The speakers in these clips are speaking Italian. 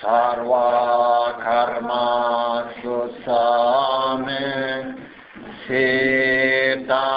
sarva karma susame siddham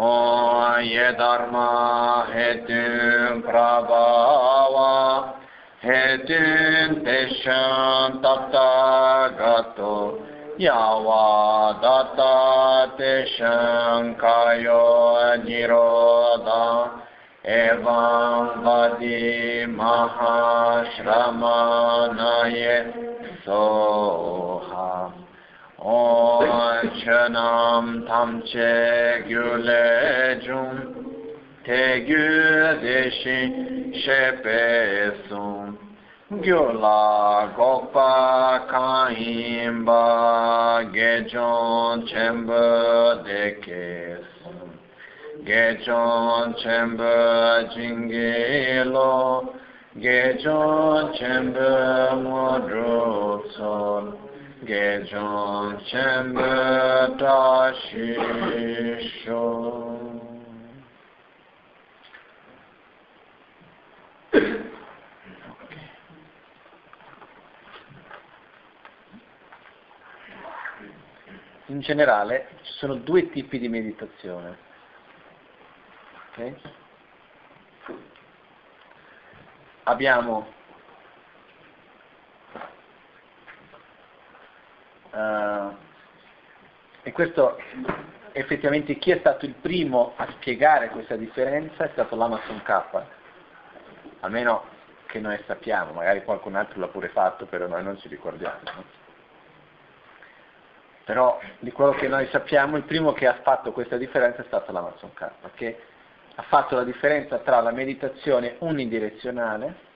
O ye dharma hetun prabhava hetun teshan tapta gato yava datta teshan kayo niroda evam vadi mahashramanaye soha Kenam tamçe gülecum te güdeşi şepesum Gyula gopa kaimba gecon çembe dekesun. Gecon çembe cingelo gecon çembe modrutsun In generale ci sono due tipi di meditazione. Ok? Abbiamo eh, e questo effettivamente chi è stato il primo a spiegare questa differenza è stato l'Amazon K, almeno che noi sappiamo, magari qualcun altro l'ha pure fatto, però noi non ci ricordiamo. no? Però di quello che noi sappiamo, il primo che ha fatto questa differenza è stato l'Amazon K, che ha fatto la differenza tra la meditazione unidirezionale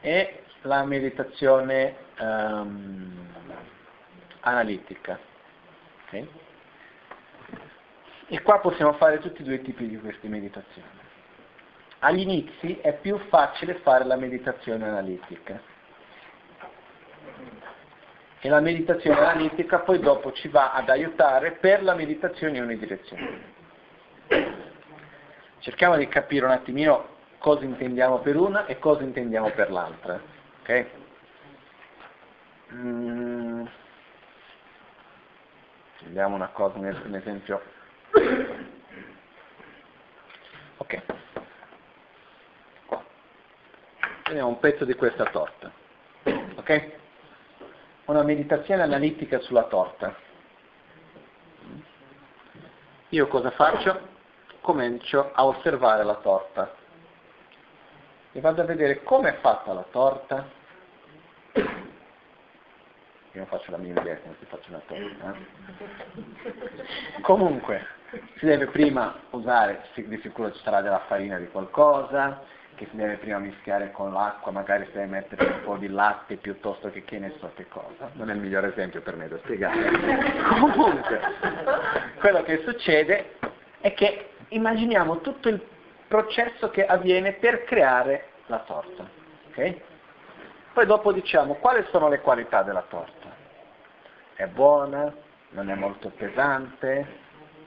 e la meditazione ehm, analitica. ok? E qua possiamo fare tutti e due i tipi di queste meditazioni. Agli inizi è più facile fare la meditazione analitica. E la meditazione analitica poi dopo ci va ad aiutare per la meditazione unidirezionale. Cerchiamo di capire un attimino cosa intendiamo per una e cosa intendiamo per l'altra. Ok? Mm. Vediamo una cosa, un esempio. Ok. Prendiamo un pezzo di questa torta. Ok? una meditazione analitica sulla torta. Io cosa faccio? Comincio a osservare la torta e vado a vedere come è fatta la torta. Io non faccio la mia idea come si faccia una torta. Eh? Comunque, si deve prima usare, di sicuro ci sarà della farina di qualcosa, che si deve prima mischiare con l'acqua, magari si deve mettere un po' di latte piuttosto che che ne so che cosa. Non è il migliore esempio per me da spiegare. Comunque, quello che succede è che immaginiamo tutto il processo che avviene per creare la torta. Okay? Poi dopo diciamo quali sono le qualità della torta. È buona, non è molto pesante,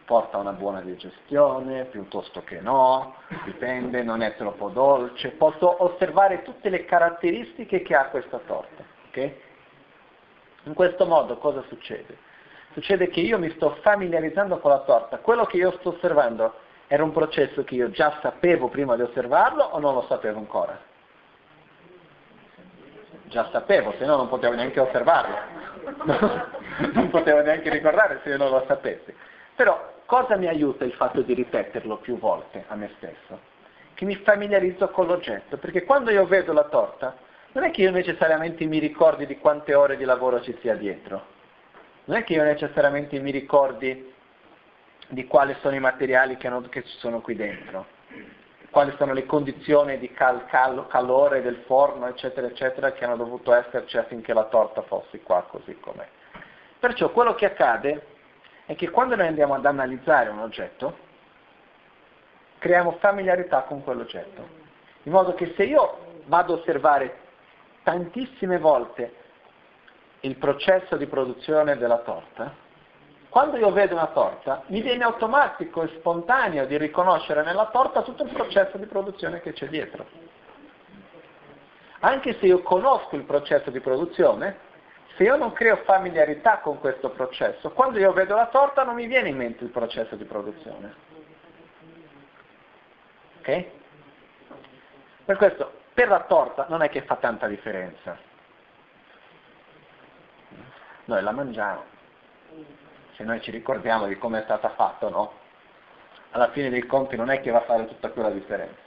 porta una buona digestione, piuttosto che no, dipende, non è troppo dolce. Posso osservare tutte le caratteristiche che ha questa torta. Okay? In questo modo cosa succede? Succede che io mi sto familiarizzando con la torta. Quello che io sto osservando era un processo che io già sapevo prima di osservarlo o non lo sapevo ancora? Già sapevo, se no non potevo neanche osservarlo. non potevo neanche ricordare se io non lo sapessi. Però cosa mi aiuta il fatto di ripeterlo più volte a me stesso? Che mi familiarizzo con l'oggetto, perché quando io vedo la torta, non è che io necessariamente mi ricordi di quante ore di lavoro ci sia dietro, non è che io necessariamente mi ricordi di quali sono i materiali che, hanno, che ci sono qui dentro, quali sono le condizioni di cal, cal, calore del forno, eccetera, eccetera, che hanno dovuto esserci affinché la torta fosse qua così com'è. Perciò quello che accade è che quando noi andiamo ad analizzare un oggetto, creiamo familiarità con quell'oggetto, in modo che se io vado a osservare tantissime volte il processo di produzione della torta, quando io vedo una torta, mi viene automatico e spontaneo di riconoscere nella torta tutto il processo di produzione che c'è dietro. Anche se io conosco il processo di produzione, se io non creo familiarità con questo processo, quando io vedo la torta non mi viene in mente il processo di produzione. Ok? Per questo, per la torta non è che fa tanta differenza. Noi la mangiamo. Se noi ci ricordiamo di come è stata fatta, no? Alla fine dei conti non è che va a fare tutta quella differenza.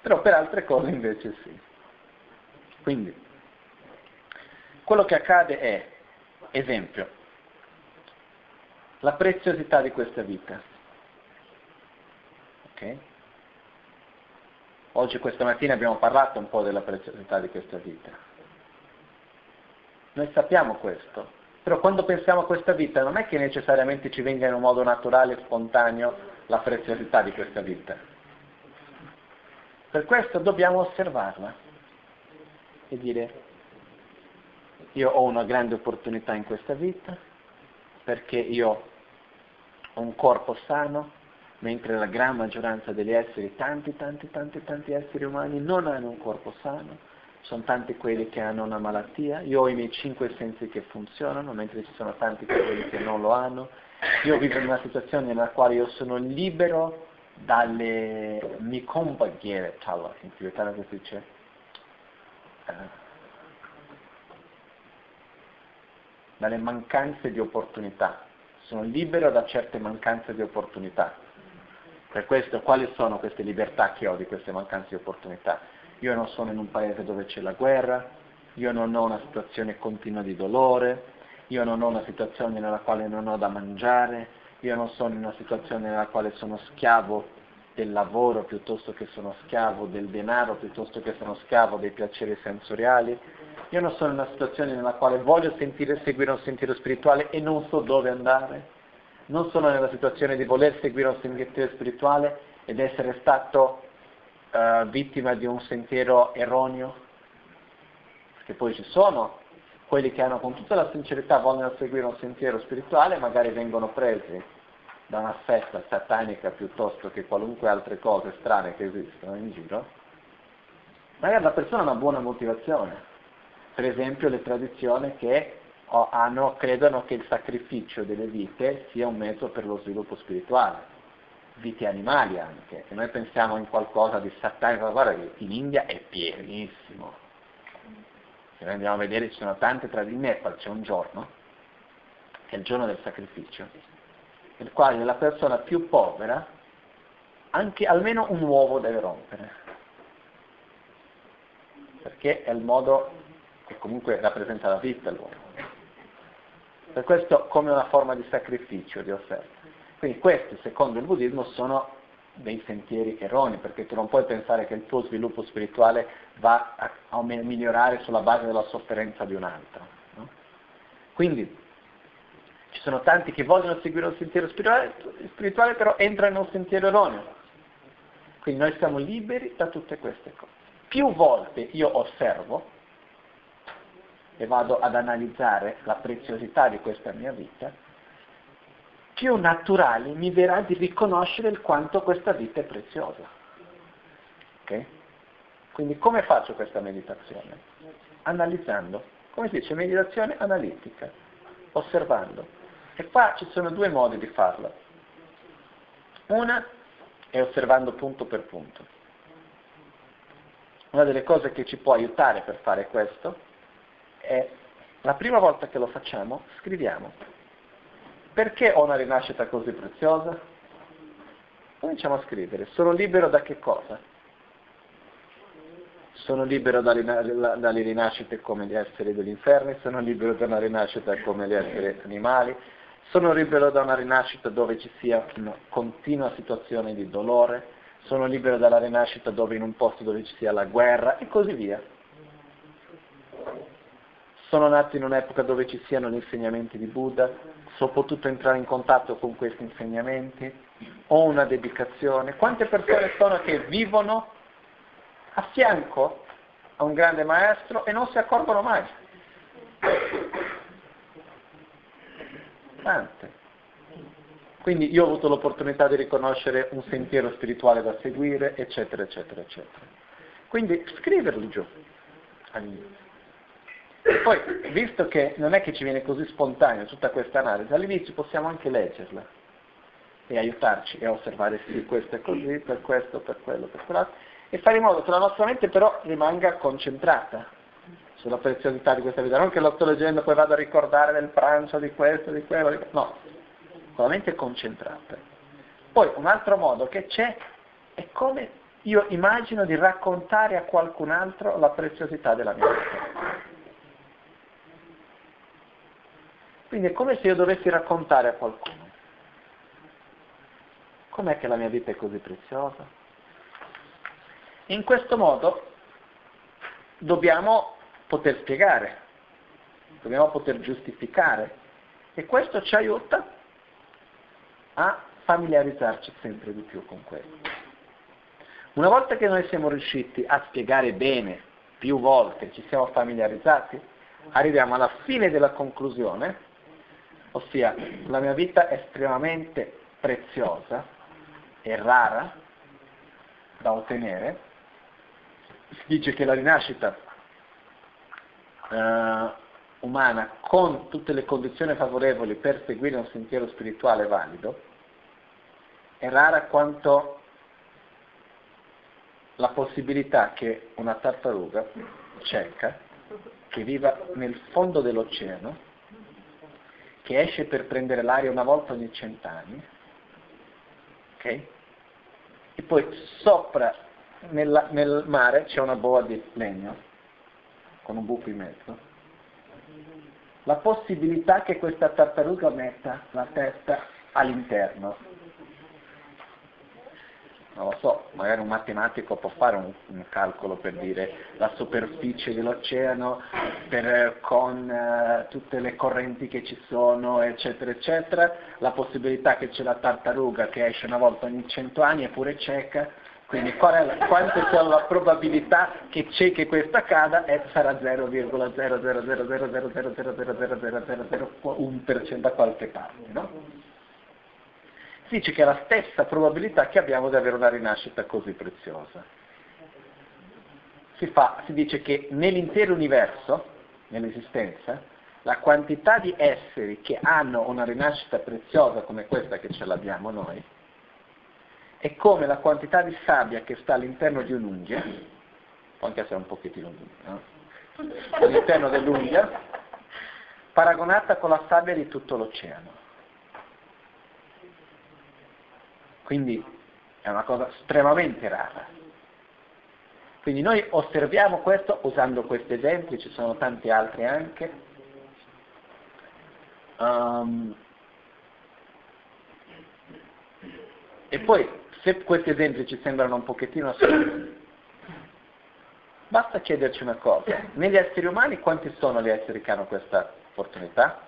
Però per altre cose invece sì. Quindi, quello che accade è, esempio, la preziosità di questa vita. Okay? Oggi, questa mattina, abbiamo parlato un po' della preziosità di questa vita. Noi sappiamo questo, però quando pensiamo a questa vita non è che necessariamente ci venga in un modo naturale e spontaneo la preziosità di questa vita. Per questo dobbiamo osservarla e dire io ho una grande opportunità in questa vita, perché io ho un corpo sano, mentre la gran maggioranza degli esseri, tanti, tanti, tanti, tanti esseri umani non hanno un corpo sano, sono tanti quelli che hanno una malattia, io ho i miei cinque sensi che funzionano, mentre ci sono tanti quelli che non lo hanno, io vivo in una situazione nella quale io sono libero dalle mi compaghiere, in tibetano si dice, uh, dalle mancanze di opportunità, sono libero da certe mancanze di opportunità. Per questo quali sono queste libertà che ho di queste mancanze di opportunità? Io non sono in un paese dove c'è la guerra, io non ho una situazione continua di dolore, io non ho una situazione nella quale non ho da mangiare, io non sono in una situazione nella quale sono schiavo del lavoro piuttosto che sono schiavo del denaro, piuttosto che sono schiavo dei piaceri sensoriali, io non sono in una situazione nella quale voglio sentire, seguire un sentiero spirituale e non so dove andare. Non sono nella situazione di voler seguire un sentiero spirituale ed essere stato uh, vittima di un sentiero erroneo. Perché poi ci sono quelli che hanno con tutta la sincerità vogliono seguire un sentiero spirituale, magari vengono presi da una festa satanica piuttosto che qualunque altre cose strane che esistono in giro, magari la persona ha una buona motivazione, per esempio le tradizioni che hanno, credono che il sacrificio delle vite sia un mezzo per lo sviluppo spirituale, vite animali anche, e noi pensiamo in qualcosa di satanico, guarda che in India è pienissimo, se noi andiamo a vedere ci sono tante tradizioni, in Nepal c'è un giorno, che è il giorno del sacrificio, nel quale la persona più povera anche almeno un uovo deve rompere, perché è il modo che comunque rappresenta la vita l'uomo. Per questo come una forma di sacrificio, di offerta. Quindi questi, secondo il buddismo, sono dei sentieri erronei, perché tu non puoi pensare che il tuo sviluppo spirituale va a, migliorare sulla base della sofferenza di un altro. No? Quindi ci sono tanti che vogliono seguire un sentiero spirituale, spirituale, però entrano in un sentiero erroneo. Quindi noi siamo liberi da tutte queste cose. Più volte io osservo e vado ad analizzare la preziosità di questa mia vita, più naturale mi verrà di riconoscere il quanto questa vita è preziosa. Okay? Quindi come faccio questa meditazione? Analizzando. Come si dice? Meditazione analitica, osservando. E qua ci sono due modi di farlo. Una è osservando punto per punto. Una delle cose che ci può aiutare per fare questo è la prima volta che lo facciamo, scriviamo perché ho una rinascita così preziosa? Cominciamo a scrivere. Sono libero da che cosa? Sono libero dalle rinascite come gli esseri degli inferni, sono libero da una rinascita come gli esseri animali, sono libero da una rinascita dove ci sia una continua situazione di dolore, sono libero dalla rinascita dove in un posto dove ci sia la guerra e così via. Sono nato in un'epoca dove ci siano gli insegnamenti di Buddha, ho potuto entrare in contatto con questi insegnamenti, ho una dedicazione. Quante persone sono che vivono a fianco a un grande maestro e non si accorgono mai? Tante. Quindi io ho avuto l'opportunità di riconoscere un sentiero spirituale da seguire, eccetera, eccetera, eccetera. Quindi scriverli giù all'inizio. E poi, visto che non è che ci viene così spontaneo tutta questa analisi, all'inizio possiamo anche leggerla e aiutarci a osservare sì, questo è così, per questo, per quello, per quell'altro, e fare in modo che la nostra mente però rimanga concentrata sulla preziosità di questa vita, non che lo sto leggendo e poi vado a ricordare del pranzo, di questo, di quello, di... no, con la mente concentrata. Poi un altro modo che c'è è come io immagino di raccontare a qualcun altro la preziosità della mia vita. Quindi è come se io dovessi raccontare a qualcuno. Com'è che la mia vita è così preziosa? In questo modo dobbiamo poter spiegare, dobbiamo poter giustificare e questo ci aiuta a familiarizzarci sempre di più con questo. Una volta che noi siamo riusciti a spiegare bene, più volte, ci siamo familiarizzati, arriviamo alla fine della conclusione ossia la mia vita è estremamente preziosa e rara da ottenere, si dice che la rinascita eh, umana con tutte le condizioni favorevoli per seguire un sentiero spirituale valido è rara quanto la possibilità che una tartaruga cieca che viva nel fondo dell'oceano che esce per prendere l'aria una volta ogni cent'anni, ok? E poi sopra nella, nel mare c'è una boa di legno, con un buco in mezzo. La possibilità che questa tartaruga metta la testa all'interno non lo so, magari un matematico può fare un, un calcolo per dire la superficie dell'oceano per, con uh, tutte le correnti che ci sono, eccetera, eccetera, la possibilità che c'è la tartaruga che esce una volta ogni cento anni è pure cieca, quindi quante sono la probabilità che c'è che questa cada e sarà 0,0000000000001% da qualche parte, no? Si dice che è la stessa probabilità che abbiamo di avere una rinascita così preziosa. Si, fa, si dice che nell'intero universo, nell'esistenza, la quantità di esseri che hanno una rinascita preziosa come questa che ce l'abbiamo noi, è come la quantità di sabbia che sta all'interno di un'unghia, può anche essere un pochettino no? all'interno dell'unghia, paragonata con la sabbia di tutto l'oceano. Quindi è una cosa estremamente rara. Quindi noi osserviamo questo usando questi esempi, ci sono tanti altri anche. Um, e poi, se questi esempi ci sembrano un pochettino assoluti, basta chiederci una cosa. Negli esseri umani quanti sono gli esseri che hanno questa opportunità?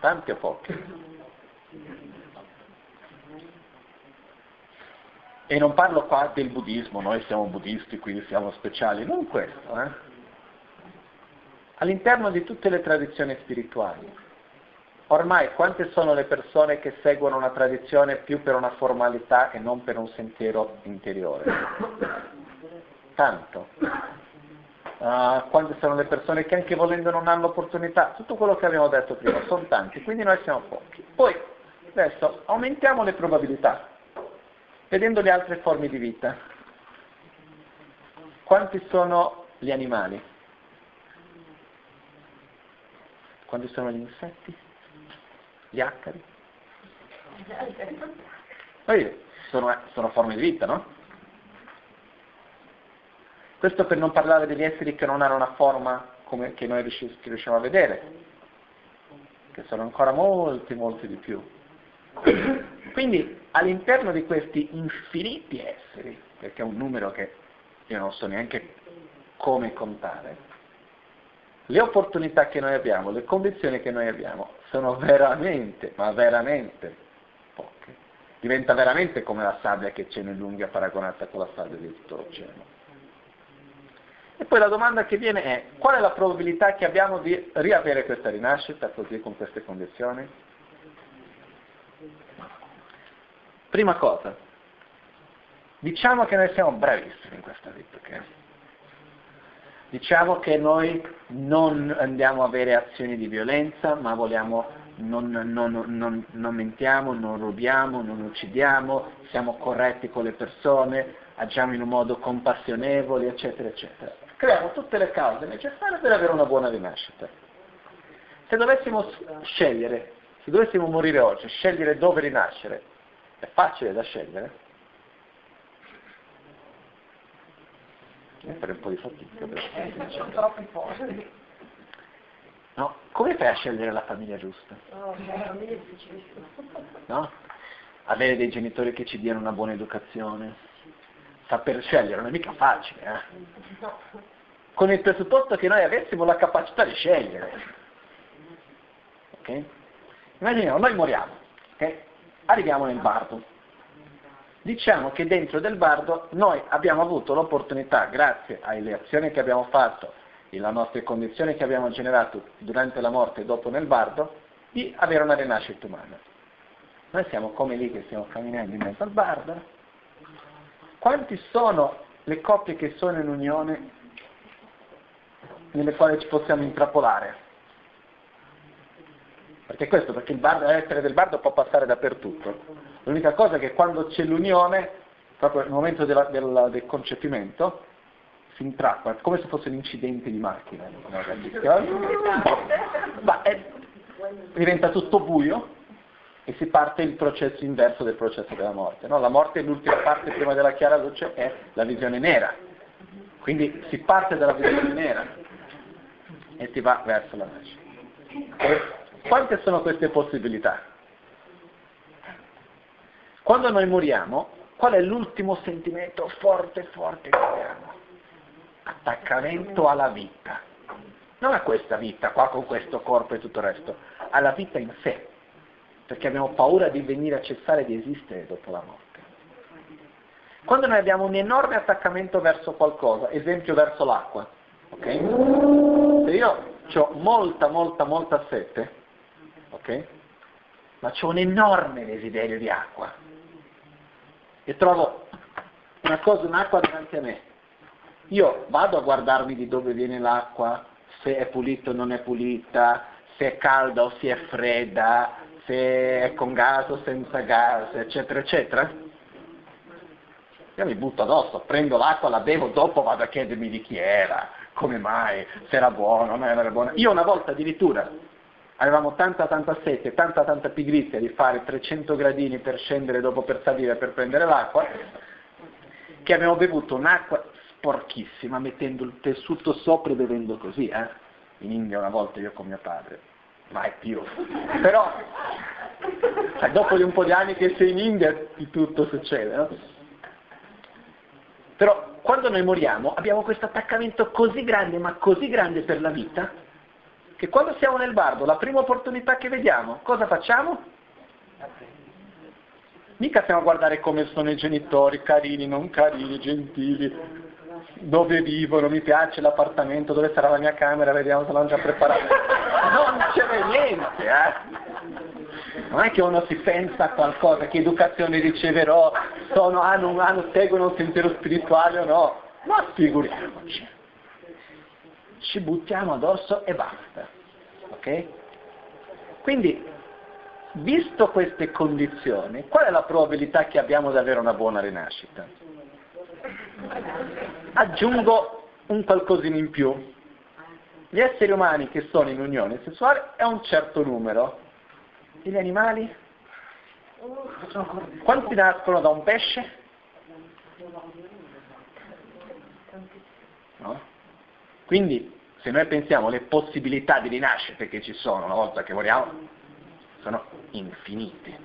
Tanti o pochi? E non parlo qua del buddismo, noi siamo buddisti, quindi siamo speciali, non questo, eh? All'interno di tutte le tradizioni spirituali, ormai quante sono le persone che seguono una tradizione più per una formalità e non per un sentiero interiore? Tanto. Uh, quante sono le persone che anche volendo non hanno l'opportunità? Tutto quello che abbiamo detto prima, sono tanti, quindi noi siamo pochi. Poi, adesso, aumentiamo le probabilità vedendo le altre forme di vita. Quanti sono gli animali? Quanti sono gli insetti? Gli acari? Sono, sono forme di vita, no? Questo per non parlare degli esseri che non hanno una forma come, che noi riusciamo a vedere, che sono ancora molti, molti di più. Quindi all'interno di questi infiniti esseri, perché è un numero che io non so neanche come contare, le opportunità che noi abbiamo, le condizioni che noi abbiamo sono veramente, ma veramente poche. Diventa veramente come la sabbia che c'è nell'unghia paragonata con la sabbia di tutto l'oceano. E poi la domanda che viene è qual è la probabilità che abbiamo di riavere questa rinascita così con queste condizioni? Prima cosa, diciamo che noi siamo bravissimi in questa vita, ok? Diciamo che noi non andiamo a avere azioni di violenza, ma vogliamo, non, non, non, non mentiamo, non rubiamo, non uccidiamo, siamo corretti con le persone, agiamo in un modo compassionevole, eccetera, eccetera. Creiamo tutte le cause necessarie per avere una buona rinascita. Se dovessimo scegliere, se dovessimo morire oggi, scegliere dove rinascere, è facile da scegliere? Devi fare un po' di fatica. Eh, sono troppi posti. No, come fai a scegliere la famiglia giusta? La famiglia è difficilissima. No? Avere dei genitori che ci diano una buona educazione. Saper scegliere non è mica facile, eh? Con il presupposto che noi avessimo la capacità di scegliere. Ok? Immaginiamo, noi moriamo, ok? Arriviamo nel bardo. Diciamo che dentro del bardo noi abbiamo avuto l'opportunità, grazie alle azioni che abbiamo fatto e alle nostre condizioni che abbiamo generato durante la morte e dopo nel bardo, di avere una rinascita umana. Noi siamo come lì che stiamo camminando in mezzo al bardo. Quanti sono le coppie che sono in unione nelle quali ci possiamo intrappolare? Perché questo, perché il bardo, l'essere del bardo può passare dappertutto. L'unica cosa è che quando c'è l'unione, proprio nel momento della, del, del, concepimento, si intrappa, come se fosse un incidente di macchina. Ma è, diventa tutto buio e si parte il processo inverso del processo della morte. No? La morte, l'ultima parte prima della chiara luce, è la visione nera. Quindi si parte dalla visione nera e si va verso la luce. Quante sono queste possibilità? Quando noi moriamo, qual è l'ultimo sentimento forte, forte che abbiamo? Attaccamento alla vita. Non a questa vita, qua con questo corpo e tutto il resto, alla vita in sé. Perché abbiamo paura di venire a cessare di esistere dopo la morte. Quando noi abbiamo un enorme attaccamento verso qualcosa, esempio verso l'acqua, ok? Se io ho molta, molta, molta sete, ok? Ma c'è un enorme desiderio di acqua. E trovo una cosa, un'acqua davanti a me. Io vado a guardarmi di dove viene l'acqua, se è pulita o non è pulita, se è calda o se è fredda, se è con gas o senza gas, eccetera, eccetera. Io mi butto addosso, prendo l'acqua, la bevo, dopo vado a chiedermi di chi era, come mai? Se era buono, non era buono. Io una volta addirittura avevamo tanta tanta sete, tanta tanta pigrizia di fare 300 gradini per scendere dopo per salire per prendere l'acqua, che abbiamo bevuto un'acqua sporchissima mettendo il tessuto sopra e bevendo così, eh? In India una volta io con mio padre, mai più. Però, sai, dopo di un po' di anni che sei in India di tutto succede, no? Però quando noi moriamo abbiamo questo attaccamento così grande, ma così grande per la vita, che quando siamo nel bardo, la prima opportunità che vediamo, cosa facciamo? Mica stiamo a guardare come sono i genitori, carini, non carini, gentili, dove vivono, mi piace l'appartamento, dove sarà la mia camera, vediamo se l'hanno già preparato. Non c'è niente, eh? Non è che uno si pensa a qualcosa, che educazione riceverò, sono, hanno, hanno, seguono un sentiero spirituale o no. Ma figuriamoci. Ci buttiamo addosso e basta. Ok? Quindi, visto queste condizioni, qual è la probabilità che abbiamo di avere una buona rinascita? Aggiungo un qualcosina in più. Gli esseri umani che sono in unione sessuale è un certo numero. E gli animali? Quanti nascono da un pesce? No? Quindi, se noi pensiamo alle possibilità di rinascita che ci sono una volta che moriamo, sono infinite.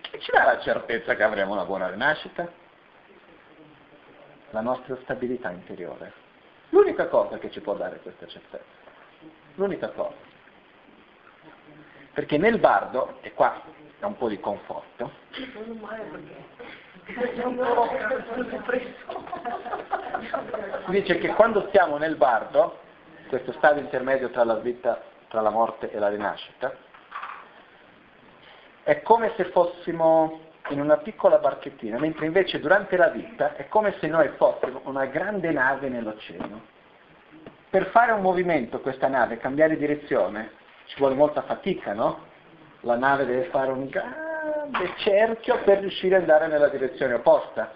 Che ci dà la certezza che avremo una buona rinascita? La nostra stabilità interiore. L'unica cosa che ci può dare questa certezza. L'unica cosa. Perché nel bardo, e qua è un po' di conforto, si dice che quando siamo nel bardo, questo stadio intermedio tra la vita, tra la morte e la rinascita, è come se fossimo in una piccola barchettina, mentre invece durante la vita è come se noi fossimo una grande nave nell'oceano. Per fare un movimento questa nave, cambiare direzione, ci vuole molta fatica, no? La nave deve fare un grande cerchio per riuscire ad andare nella direzione opposta.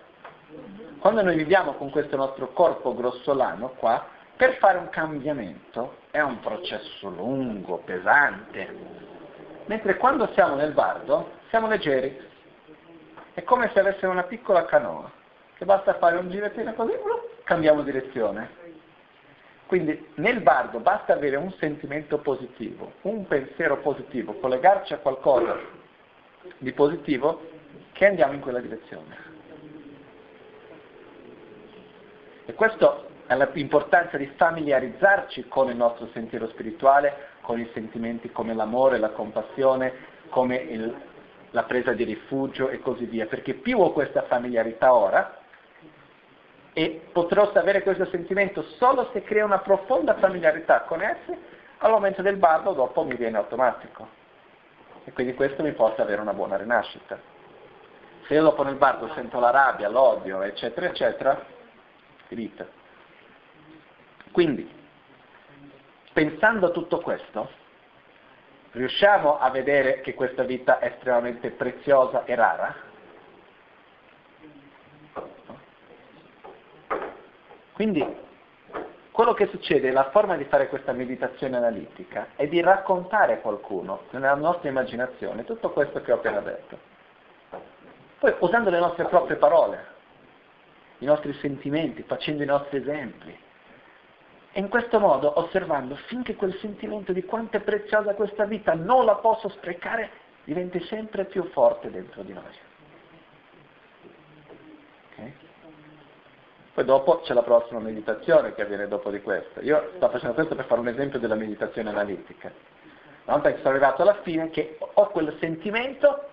Quando noi viviamo con questo nostro corpo grossolano qua, per fare un cambiamento è un processo lungo, pesante. Mentre quando siamo nel bardo siamo leggeri. È come se avessimo una piccola canoa, che basta fare un girettino così, cambiamo direzione. Quindi nel bardo basta avere un sentimento positivo, un pensiero positivo, collegarci a qualcosa di positivo che andiamo in quella direzione. E questo è l'importanza di familiarizzarci con il nostro sentiero spirituale, con i sentimenti come l'amore, la compassione, come il, la presa di rifugio e così via, perché più ho questa familiarità ora, e potrò avere questo sentimento solo se creo una profonda familiarità con essi, al momento del bardo dopo mi viene automatico. E quindi questo mi porta ad avere una buona rinascita. Se io dopo nel bardo sento la rabbia, l'odio, eccetera, eccetera, finita. Quindi, pensando a tutto questo, riusciamo a vedere che questa vita è estremamente preziosa e rara? Quindi quello che succede, la forma di fare questa meditazione analitica, è di raccontare a qualcuno, nella nostra immaginazione, tutto questo che ho appena detto. Poi usando le nostre proprie parole, i nostri sentimenti, facendo i nostri esempi. E in questo modo, osservando, finché quel sentimento di quanto è preziosa questa vita, non la posso sprecare, diventi sempre più forte dentro di noi. Poi dopo c'è la prossima meditazione che avviene dopo di questa. Io sto facendo questo per fare un esempio della meditazione analitica. Una volta che sono arrivato alla fine, che ho quel sentimento,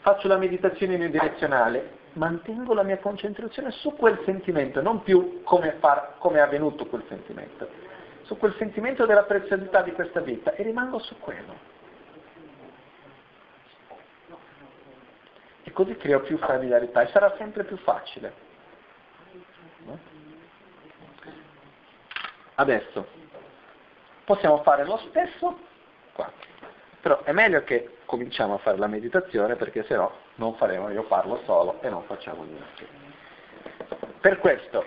faccio la meditazione unidirezionale, mantengo la mia concentrazione su quel sentimento, non più come, far, come è avvenuto quel sentimento, su quel sentimento della preziosità di questa vita e rimango su quello. E così creo più familiarità e sarà sempre più facile. Adesso possiamo fare lo stesso qua, però è meglio che cominciamo a fare la meditazione perché se no non faremo, io parlo solo e non facciamo niente. Per questo